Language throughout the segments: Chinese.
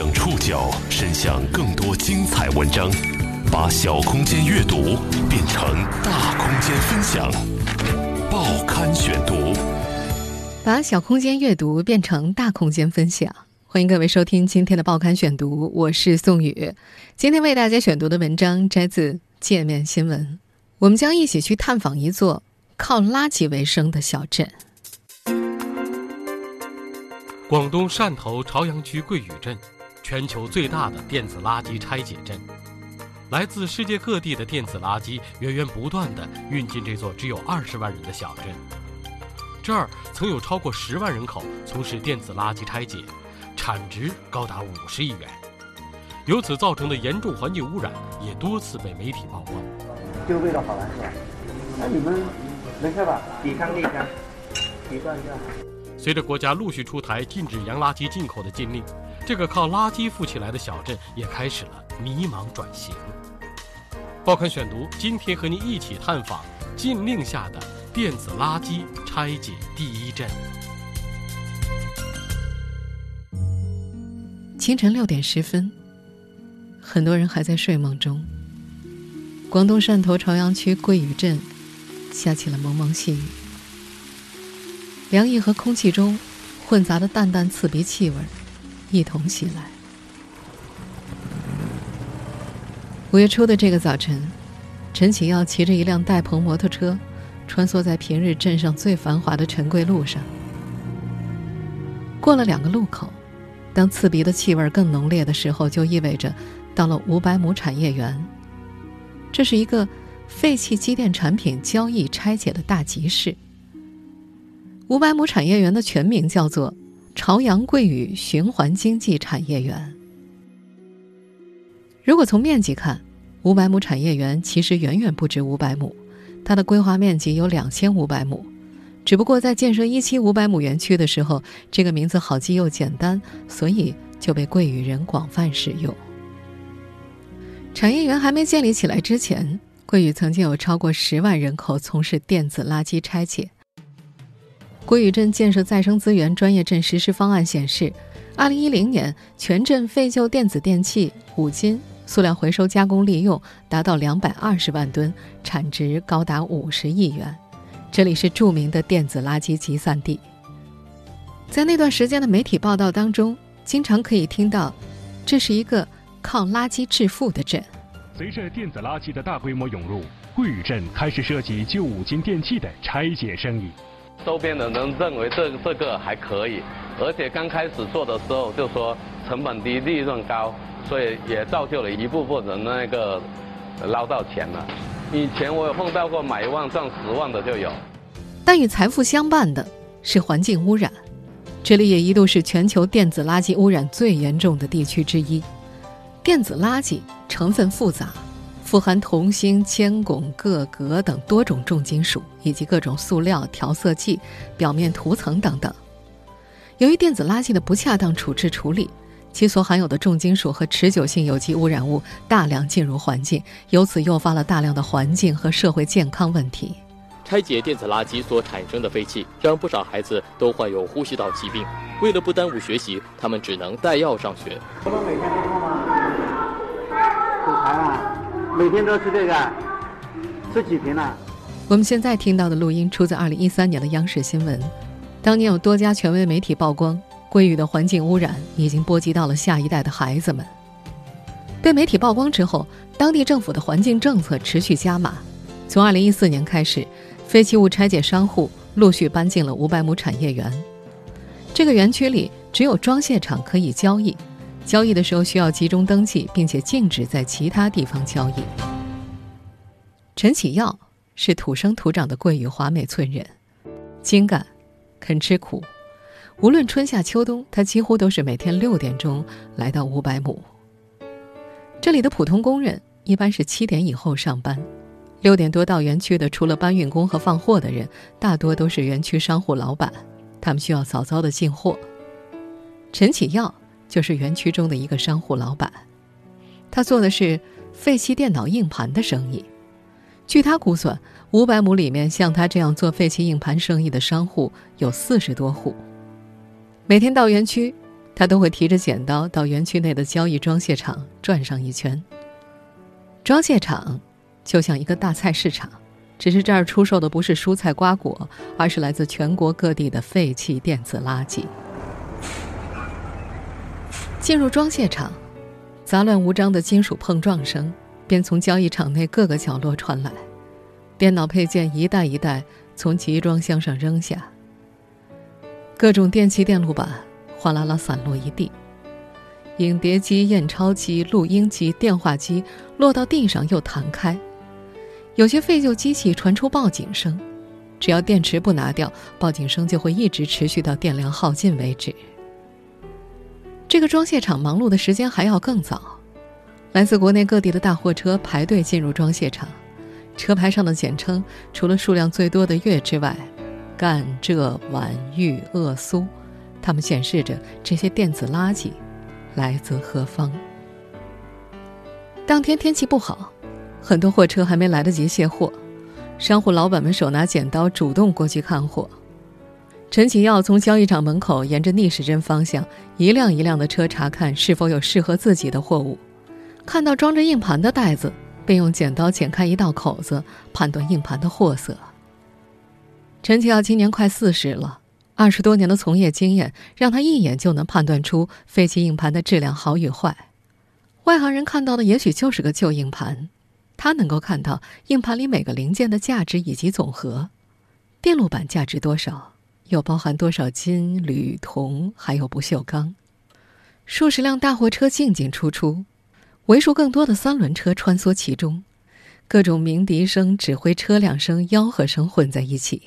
将触角伸向更多精彩文章，把小空间阅读变成大空间分享。报刊选读，把小空间阅读变成大空间分享。欢迎各位收听今天的报刊选读，我是宋宇。今天为大家选读的文章摘自《界面新闻》，我们将一起去探访一座靠垃圾为生的小镇。广东汕头潮阳区桂屿镇，全球最大的电子垃圾拆解镇。来自世界各地的电子垃圾源源不断地运进这座只有二十万人的小镇。这儿曾有超过十万人口从事电子垃圾拆解，产值高达五十亿元。由此造成的严重环境污染也多次被媒体曝光。这个味道好难受。那你们没事吧？抵抗力下，抵抗一下。随着国家陆续出台禁止洋垃圾进口的禁令，这个靠垃圾富起来的小镇也开始了迷茫转型。报刊选读，今天和您一起探访禁令下的电子垃圾拆解第一镇。清晨六点十分，很多人还在睡梦中。广东汕头潮阳区桂屿镇下起了蒙蒙细雨。凉意和空气中混杂的淡淡刺鼻气味一同袭来。五月初的这个早晨，陈启耀骑着一辆带棚摩托车，穿梭在平日镇上最繁华的陈贵路上。过了两个路口，当刺鼻的气味更浓烈的时候，就意味着到了五百亩产业园。这是一个废弃机电产品交易拆解的大集市。五百亩产业园的全名叫做朝阳桂屿循环经济产业园。如果从面积看，五百亩产业园其实远远不止五百亩，它的规划面积有两千五百亩。只不过在建设一期五百亩园区的时候，这个名字好记又简单，所以就被桂屿人广泛使用。产业园还没建立起来之前，桂屿曾经有超过十万人口从事电子垃圾拆解。桂屿镇建设再生资源专业镇实施方案显示，二零一零年全镇废旧电子电器、五金、塑料回收加工利用达到两百二十万吨，产值高达五十亿元。这里是著名的电子垃圾集散地。在那段时间的媒体报道当中，经常可以听到，这是一个靠垃圾致富的镇。随着电子垃圾的大规模涌入，桂屿镇开始涉及旧五金电器的拆解生意。周边的人认为这这个还可以，而且刚开始做的时候就说成本低、利润高，所以也造就了一部分人那个捞到钱了。以前我有碰到过买一万赚十万的就有。但与财富相伴的是环境污染，这里也一度是全球电子垃圾污染最严重的地区之一。电子垃圾成分复杂。富含铜、锌、铅、汞、铬、镉等多种重金属，以及各种塑料、调色剂、表面涂层等等。由于电子垃圾的不恰当处置处理，其所含有的重金属和持久性有机污染物大量进入环境，由此诱发了大量的环境和社会健康问题。拆解电子垃圾所产生的废气，让不少孩子都患有呼吸道疾病。为了不耽误学习，他们只能带药上学。我们每天都痛吗？吐痰啊！每天都吃这个，吃几瓶了？我们现在听到的录音出自二零一三年的央视新闻。当年有多家权威媒体曝光，桂屿的环境污染已经波及到了下一代的孩子们。被媒体曝光之后，当地政府的环境政策持续加码。从二零一四年开始，废弃物拆解商户陆续搬进了五百亩产业园。这个园区里只有装卸厂可以交易。交易的时候需要集中登记，并且禁止在其他地方交易。陈启耀是土生土长的桂屿华美村人，精干，肯吃苦。无论春夏秋冬，他几乎都是每天六点钟来到五百亩。这里的普通工人一般是七点以后上班，六点多到园区的除了搬运工和放货的人，大多都是园区商户老板，他们需要早早的进货。陈启耀。就是园区中的一个商户老板，他做的是废弃电脑硬盘的生意。据他估算，五百亩里面像他这样做废弃硬盘生意的商户有四十多户。每天到园区，他都会提着剪刀到园区内的交易装卸场转上一圈。装卸场就像一个大菜市场，只是这儿出售的不是蔬菜瓜果，而是来自全国各地的废弃电子垃圾。进入装卸场，杂乱无章的金属碰撞声便从交易场内各个角落传来，电脑配件一袋一袋从集装箱上扔下，各种电器电路板。哗啦啦散落一地，影碟机、验钞机、录音机、电话机落到地上又弹开，有些废旧机器传出报警声，只要电池不拿掉，报警声就会一直持续到电量耗尽为止。这个装卸厂忙碌的时间还要更早，来自国内各地的大货车排队进入装卸厂，车牌上的简称除了数量最多的粤之外，赣浙皖豫鄂苏。它们显示着这些电子垃圾来自何方。当天天气不好，很多货车还没来得及卸货，商户老板们手拿剪刀主动过去看货。陈启耀从交易场门口沿着逆时针方向，一辆一辆的车查看是否有适合自己的货物。看到装着硬盘的袋子，便用剪刀剪开一道口子，判断硬盘的货色。陈启耀今年快四十了。二十多年的从业经验，让他一眼就能判断出废弃硬盘的质量好与坏。外行人看到的也许就是个旧硬盘，他能够看到硬盘里每个零件的价值以及总和，电路板价值多少，又包含多少金、铝、铜，还有不锈钢。数十辆大货车进进出出，为数更多的三轮车穿梭其中，各种鸣笛声、指挥车辆声、吆喝声混在一起。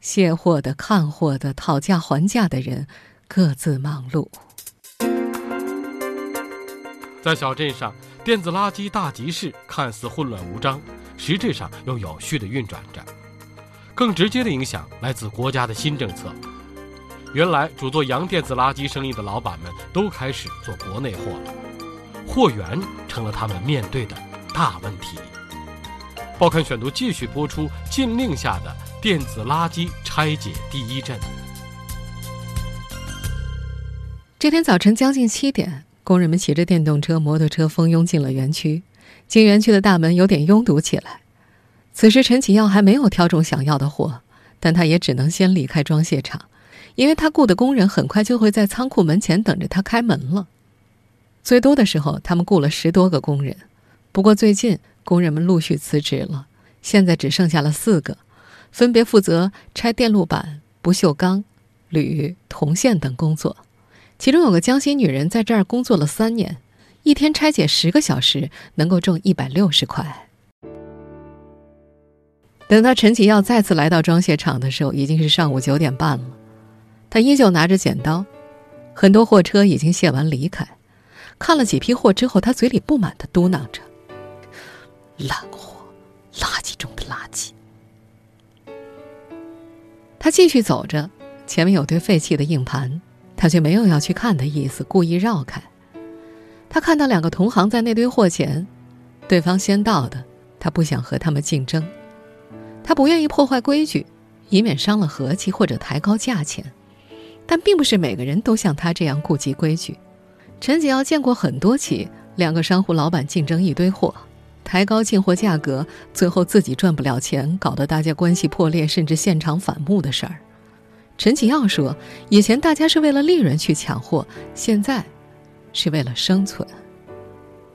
卸货的、看货的、讨价还价的人，各自忙碌。在小镇上，电子垃圾大集市看似混乱无章，实质上又有序的运转着。更直接的影响来自国家的新政策。原来主做洋电子垃圾生意的老板们都开始做国内货了，货源成了他们面对的大问题。报刊选读继续播出禁令下的。电子垃圾拆解第一阵。这天早晨将近七点，工人们骑着电动车、摩托车蜂拥进了园区。进园区的大门有点拥堵起来。此时，陈启耀还没有挑中想要的货，但他也只能先离开装卸厂，因为他雇的工人很快就会在仓库门前等着他开门了。最多的时候，他们雇了十多个工人，不过最近工人们陆续辞职了，现在只剩下了四个。分别负责拆电路板、不锈钢、铝、铜线等工作，其中有个江西女人在这儿工作了三年，一天拆解十个小时，能够挣一百六十块。等到陈启耀再次来到装卸厂的时候，已经是上午九点半了，他依旧拿着剪刀，很多货车已经卸完离开，看了几批货之后，他嘴里不满的嘟囔着：“烂货，垃圾中的垃圾。”他继续走着，前面有堆废弃的硬盘，他却没有要去看的意思，故意绕开。他看到两个同行在那堆货前，对方先到的，他不想和他们竞争，他不愿意破坏规矩，以免伤了和气或者抬高价钱。但并不是每个人都像他这样顾及规矩。陈锦耀见过很多起两个商户老板竞争一堆货。抬高进货价格，最后自己赚不了钱，搞得大家关系破裂，甚至现场反目的事儿。陈启耀说：“以前大家是为了利润去抢货，现在是为了生存。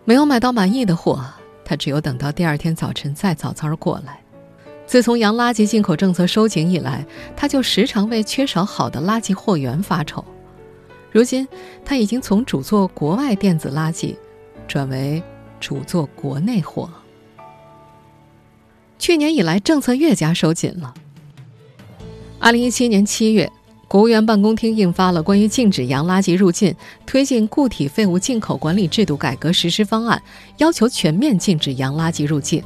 没有买到满意的货，他只有等到第二天早晨再早早过来。自从洋垃圾进口政策收紧以来，他就时常为缺少好的垃圾货源发愁。如今，他已经从主做国外电子垃圾，转为……”主做国内货。去年以来，政策越加收紧了。二零一七年七月，国务院办公厅印发了关于禁止洋垃圾入境、推进固体废物进口管理制度改革实施方案，要求全面禁止洋垃圾入境。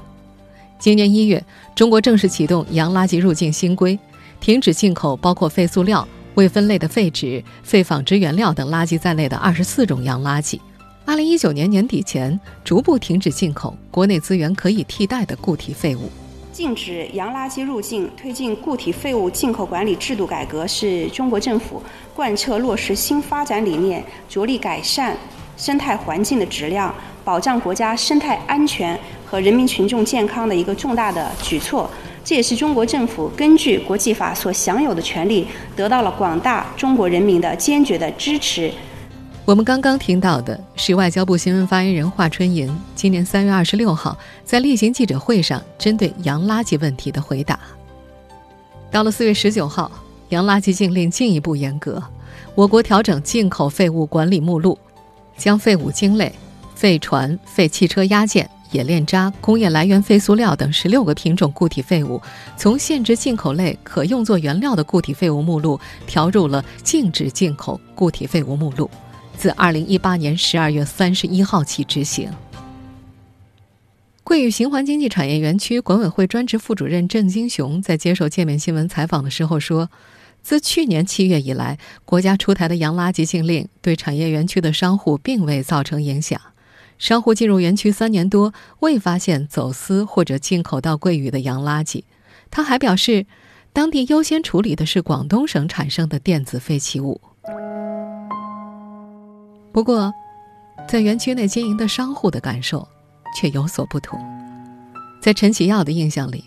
今年一月，中国正式启动洋垃圾入境新规，停止进口包括废塑料、未分类的废纸、废纺织原料等垃圾在内的二十四种洋垃圾。二零一九年年底前，逐步停止进口国内资源可以替代的固体废物。禁止洋垃圾入境，推进固体废物进口管理制度改革，是中国政府贯彻落实新发展理念、着力改善生态环境的质量、保障国家生态安全和人民群众健康的一个重大的举措。这也是中国政府根据国际法所享有的权利，得到了广大中国人民的坚决的支持。我们刚刚听到的是外交部新闻发言人华春莹今年三月二十六号在例行记者会上针对洋垃圾问题的回答。到了四月十九号，洋垃圾禁令进一步严格，我国调整进口废物管理目录，将废物鲸类、废船、废汽车压件、冶炼渣、工业来源废塑料等十六个品种固体废物，从限制进口类可用作原料的固体废物目录调入了禁止进口固体废物目录。自二零一八年十二月三十一号起执行。桂屿循环经济产业园区管委会专职副主任郑金雄在接受界面新闻采访的时候说：“自去年七月以来，国家出台的洋垃圾禁令对产业园区的商户并未造成影响。商户进入园区三年多，未发现走私或者进口到桂屿的洋垃圾。”他还表示，当地优先处理的是广东省产生的电子废弃物。不过，在园区内经营的商户的感受却有所不同。在陈启耀的印象里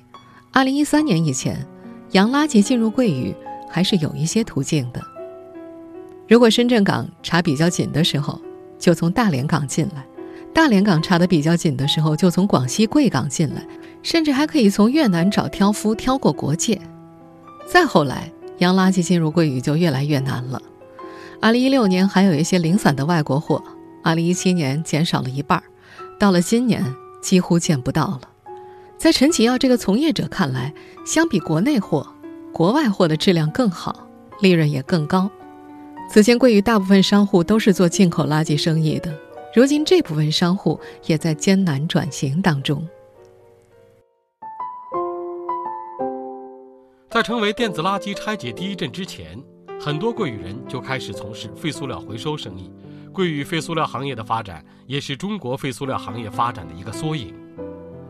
，2013年以前，洋垃圾进入桂屿还是有一些途径的。如果深圳港查比较紧的时候，就从大连港进来；大连港查的比较紧的时候，就从广西贵港进来，甚至还可以从越南找挑夫挑过国界。再后来，洋垃圾进入桂屿就越来越难了。二零一六年还有一些零散的外国货，二零一七年减少了一半，到了今年几乎见不到了。在陈启耀这个从业者看来，相比国内货，国外货的质量更好，利润也更高。此前桂屿大部分商户都是做进口垃圾生意的，如今这部分商户也在艰难转型当中。在成为电子垃圾拆解第一镇之前。很多桂屿人就开始从事废塑料回收生意，桂屿废塑料行业的发展也是中国废塑料行业发展的一个缩影。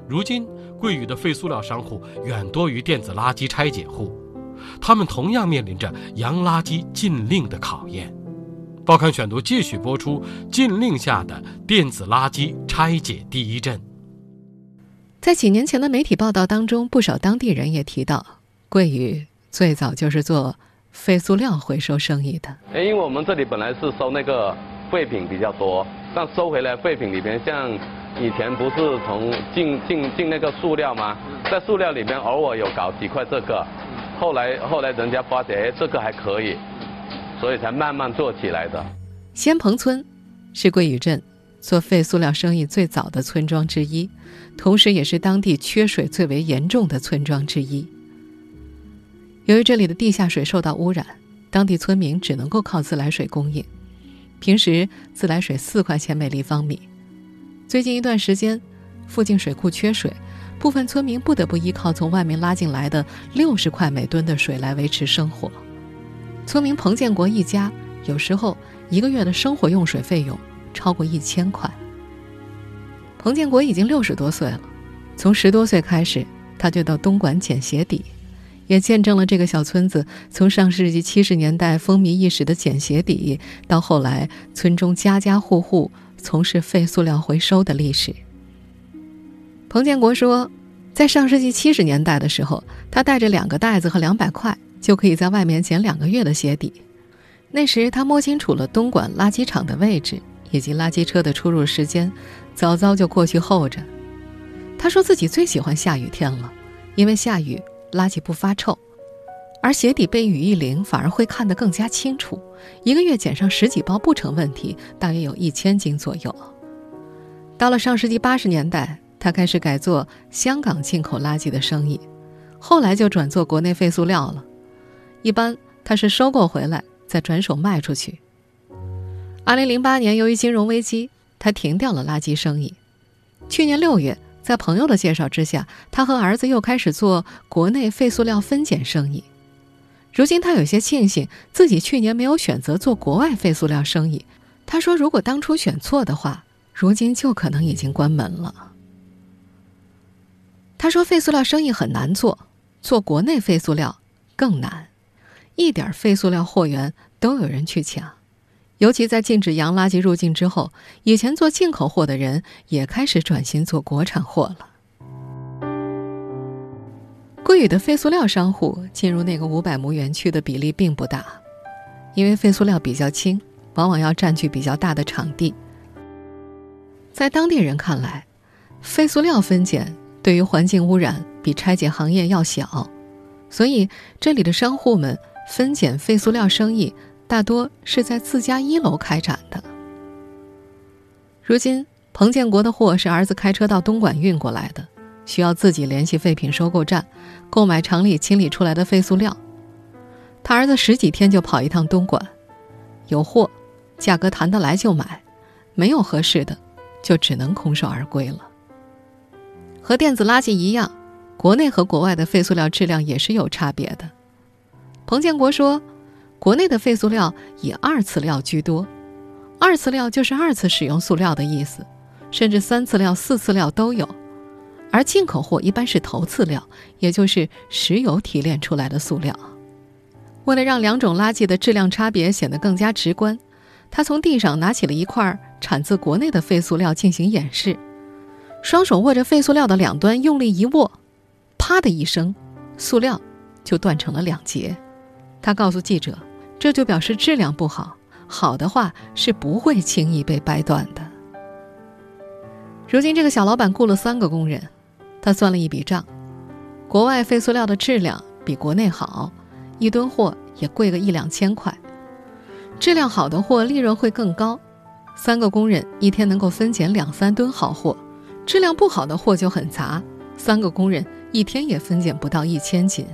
如今，桂屿的废塑料商户远多于电子垃圾拆解户，他们同样面临着洋垃圾禁令的考验。报刊选读继续播出：禁令下的电子垃圾拆解第一镇。在几年前的媒体报道当中，不少当地人也提到，桂宇最早就是做。废塑料回收生意的，因为我们这里本来是收那个废品比较多，但收回来废品里边，像以前不是从进进进那个塑料吗？在塑料里边偶尔有搞几块这个，后来后来人家发觉哎这个还可以，所以才慢慢做起来的。仙棚村是桂屿镇做废塑料生意最早的村庄之一，同时也是当地缺水最为严重的村庄之一。由于这里的地下水受到污染，当地村民只能够靠自来水供应。平时自来水四块钱每立方米。最近一段时间，附近水库缺水，部分村民不得不依靠从外面拉进来的六十块每吨的水来维持生活。村民彭建国一家有时候一个月的生活用水费用超过一千块。彭建国已经六十多岁了，从十多岁开始，他就到东莞捡鞋底。也见证了这个小村子从上世纪七十年代风靡一时的捡鞋底，到后来村中家家户户从事废塑料回收的历史。彭建国说，在上世纪七十年代的时候，他带着两个袋子和两百块，就可以在外面捡两个月的鞋底。那时他摸清楚了东莞垃圾场的位置以及垃圾车的出入时间，早早就过去候着。他说自己最喜欢下雨天了，因为下雨。垃圾不发臭，而鞋底被雨一淋，反而会看得更加清楚。一个月捡上十几包不成问题，大约有一千斤左右。到了上世纪八十年代，他开始改做香港进口垃圾的生意，后来就转做国内废塑料了。一般他是收购回来再转手卖出去。二零零八年，由于金融危机，他停掉了垃圾生意。去年六月。在朋友的介绍之下，他和儿子又开始做国内废塑料分拣生意。如今他有些庆幸自己去年没有选择做国外废塑料生意。他说：“如果当初选错的话，如今就可能已经关门了。”他说：“废塑料生意很难做，做国内废塑料更难，一点废塑料货源都有人去抢。尤其在禁止洋垃圾入境之后，以前做进口货的人也开始转型做国产货了。”桂宇的废塑料商户进入那个五百亩园区的比例并不大，因为废塑料比较轻，往往要占据比较大的场地。在当地人看来，废塑料分拣对于环境污染比拆解行业要小，所以这里的商户们分拣废塑料生意大多是在自家一楼开展的。如今，彭建国的货是儿子开车到东莞运过来的。需要自己联系废品收购站，购买厂里清理出来的废塑料。他儿子十几天就跑一趟东莞，有货，价格谈得来就买；没有合适的，就只能空手而归了。和电子垃圾一样，国内和国外的废塑料质量也是有差别的。彭建国说，国内的废塑料以二次料居多，二次料就是二次使用塑料的意思，甚至三次料、四次料都有。而进口货一般是头次料，也就是石油提炼出来的塑料。为了让两种垃圾的质量差别显得更加直观，他从地上拿起了一块产自国内的废塑料进行演示。双手握着废塑料的两端，用力一握，啪的一声，塑料就断成了两截。他告诉记者，这就表示质量不好，好的话是不会轻易被掰断的。如今，这个小老板雇了三个工人。他算了一笔账，国外废塑料的质量比国内好，一吨货也贵个一两千块。质量好的货利润会更高，三个工人一天能够分拣两三吨好货；质量不好的货就很杂，三个工人一天也分拣不到一千斤。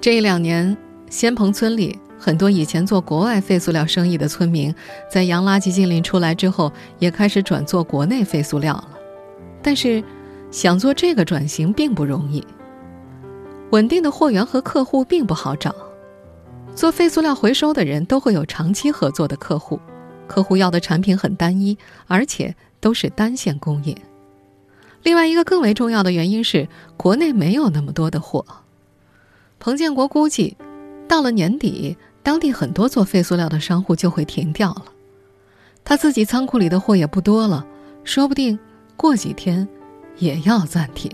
这一两年，仙棚村里很多以前做国外废塑料生意的村民，在洋垃圾禁令出来之后，也开始转做国内废塑料了，但是。想做这个转型并不容易，稳定的货源和客户并不好找。做废塑料回收的人都会有长期合作的客户，客户要的产品很单一，而且都是单线供应。另外一个更为重要的原因是，国内没有那么多的货。彭建国估计，到了年底，当地很多做废塑料的商户就会停掉了。他自己仓库里的货也不多了，说不定过几天。也要暂停。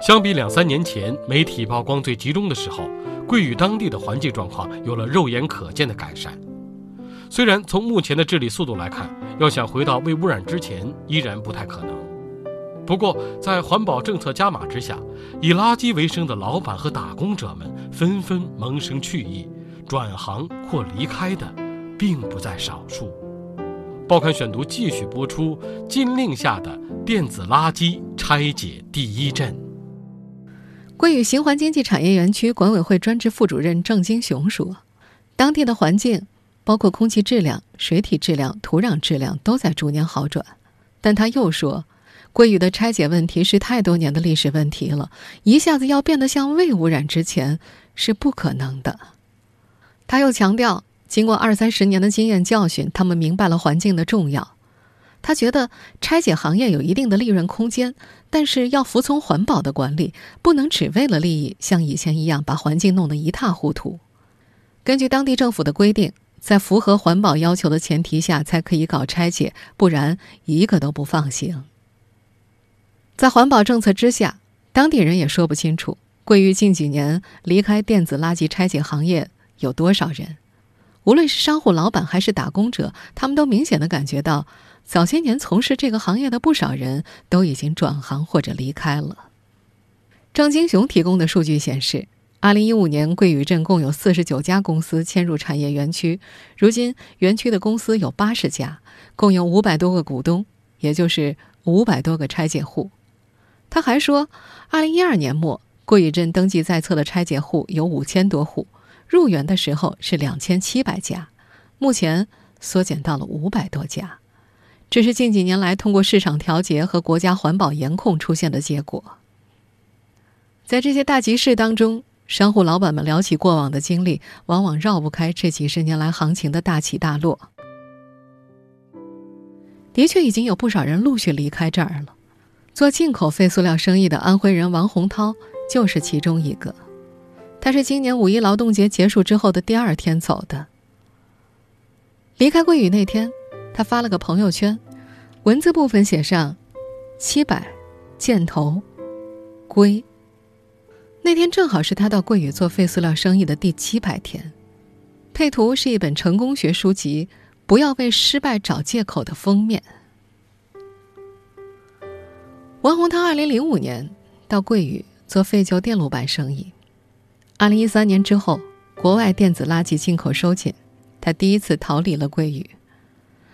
相比两三年前媒体曝光最集中的时候，桂屿当地的环境状况有了肉眼可见的改善。虽然从目前的治理速度来看，要想回到未污染之前依然不太可能。不过，在环保政策加码之下，以垃圾为生的老板和打工者们纷纷萌生去意，转行或离开的，并不在少数。报刊选读继续播出。禁令下的电子垃圾拆解第一阵。桂屿循环经济产业园区管委会专职副主任郑金雄说：“当地的环境，包括空气质量、水体质量、土壤质量，都在逐年好转。”但他又说：“桂屿的拆解问题是太多年的历史问题了，一下子要变得像未污染之前是不可能的。”他又强调。经过二三十年的经验教训，他们明白了环境的重要。他觉得拆解行业有一定的利润空间，但是要服从环保的管理，不能只为了利益像以前一样把环境弄得一塌糊涂。根据当地政府的规定，在符合环保要求的前提下才可以搞拆解，不然一个都不放行。在环保政策之下，当地人也说不清楚桂玉近几年离开电子垃圾拆解行业有多少人。无论是商户老板还是打工者，他们都明显的感觉到，早些年从事这个行业的不少人都已经转行或者离开了。张金雄提供的数据显示，二零一五年桂屿镇共有四十九家公司迁入产业园区，如今园区的公司有八十家，共有五百多个股东，也就是五百多个拆解户。他还说，二零一二年末，桂屿镇登记在册的拆解户有五千多户。入园的时候是两千七百家，目前缩减到了五百多家，这是近几年来通过市场调节和国家环保严控出现的结果。在这些大集市当中，商户老板们聊起过往的经历，往往绕不开这几十年来行情的大起大落。的确已经有不少人陆续离开这儿了。做进口废塑料生意的安徽人王洪涛就是其中一个。他是今年五一劳动节结束之后的第二天走的。离开桂屿那天，他发了个朋友圈，文字部分写上“七百，箭头，归”。那天正好是他到桂屿做废塑料生意的第七百天。配图是一本成功学书籍《不要为失败找借口》的封面。王洪涛二零零五年到桂屿做废旧电路板生意。二零一三年之后，国外电子垃圾进口收紧，他第一次逃离了桂屿。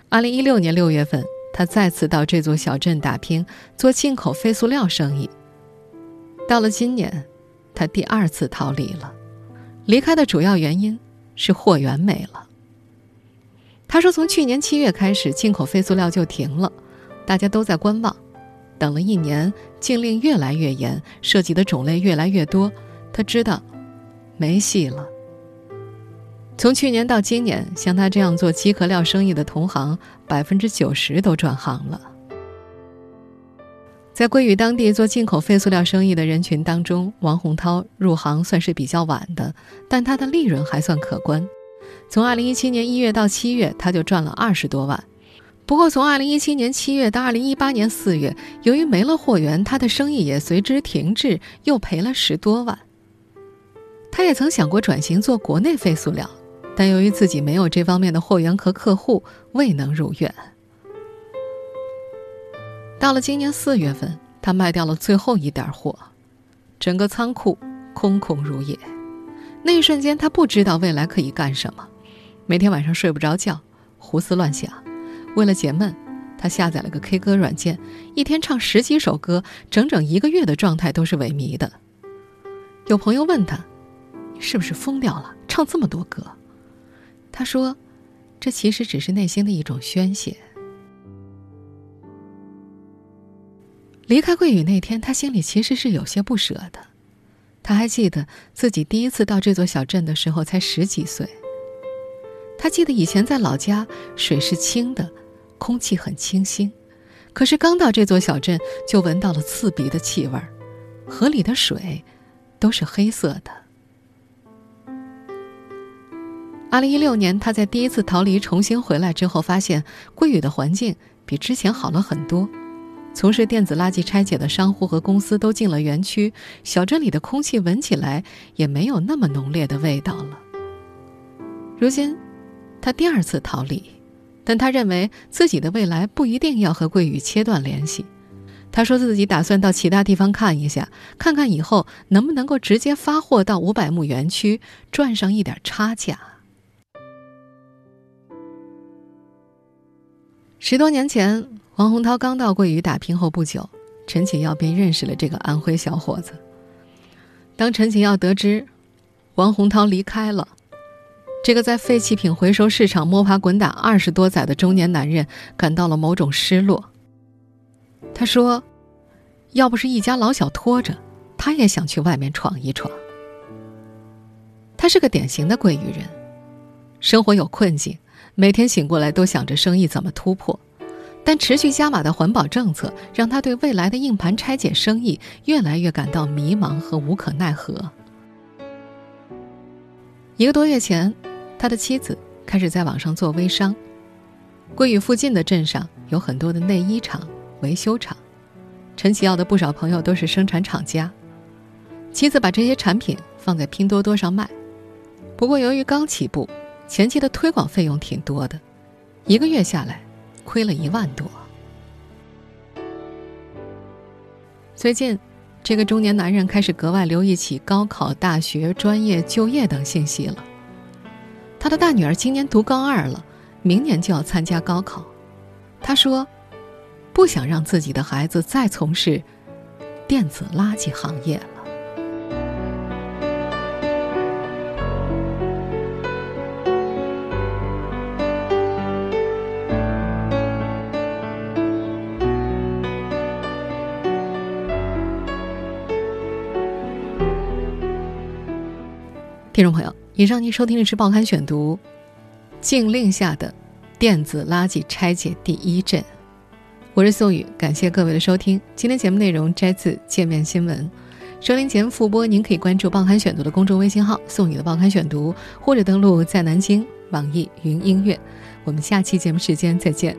二零一六年六月份，他再次到这座小镇打拼，做进口废塑料生意。到了今年，他第二次逃离了。离开的主要原因是货源没了。他说，从去年七月开始，进口废塑料就停了，大家都在观望。等了一年，禁令越来越严，涉及的种类越来越多，他知道。没戏了。从去年到今年，像他这样做鸡壳料生意的同行，百分之九十都转行了。在归于当地做进口废塑料生意的人群当中，王洪涛入行算是比较晚的，但他的利润还算可观。从二零一七年一月到七月，他就赚了二十多万。不过，从二零一七年七月到二零一八年四月，由于没了货源，他的生意也随之停滞，又赔了十多万。他也曾想过转型做国内废塑料，但由于自己没有这方面的货源和客户，未能如愿。到了今年四月份，他卖掉了最后一点货，整个仓库空空如也。那一瞬间，他不知道未来可以干什么，每天晚上睡不着觉，胡思乱想。为了解闷，他下载了个 K 歌软件，一天唱十几首歌，整整一个月的状态都是萎靡的。有朋友问他。是不是疯掉了？唱这么多歌，他说：“这其实只是内心的一种宣泄。”离开桂雨那天，他心里其实是有些不舍的。他还记得自己第一次到这座小镇的时候才十几岁。他记得以前在老家，水是清的，空气很清新，可是刚到这座小镇，就闻到了刺鼻的气味儿，河里的水都是黑色的。二零一六年，他在第一次逃离重新回来之后，发现桂雨的环境比之前好了很多。从事电子垃圾拆解的商户和公司都进了园区，小镇里的空气闻起来也没有那么浓烈的味道了。如今，他第二次逃离，但他认为自己的未来不一定要和桂屿切断联系。他说自己打算到其他地方看一下，看看以后能不能够直接发货到五百亩园区，赚上一点差价。十多年前，王洪涛刚到桂屿打拼后不久，陈启耀便认识了这个安徽小伙子。当陈启耀得知王洪涛离开了，这个在废弃品回收市场摸爬滚打二十多载的中年男人感到了某种失落。他说：“要不是一家老小拖着，他也想去外面闯一闯。”他是个典型的桂屿人，生活有困境。每天醒过来都想着生意怎么突破，但持续加码的环保政策让他对未来的硬盘拆解生意越来越感到迷茫和无可奈何。一个多月前，他的妻子开始在网上做微商。桂屿附近的镇上有很多的内衣厂、维修厂，陈启耀的不少朋友都是生产厂家。妻子把这些产品放在拼多多上卖，不过由于刚起步。前期的推广费用挺多的，一个月下来，亏了一万多。最近，这个中年男人开始格外留意起高考、大学、专业、就业等信息了。他的大女儿今年读高二了，明年就要参加高考。他说，不想让自己的孩子再从事电子垃圾行业了。听众朋友，以上您收听的是《报刊选读》，禁令下的电子垃圾拆解第一阵。我是宋宇，感谢各位的收听。今天节目内容摘自《界面新闻》，收听节目复播，您可以关注“报刊选读”的公众微信号“宋宇的报刊选读”，或者登录在南京网易云音乐。我们下期节目时间再见。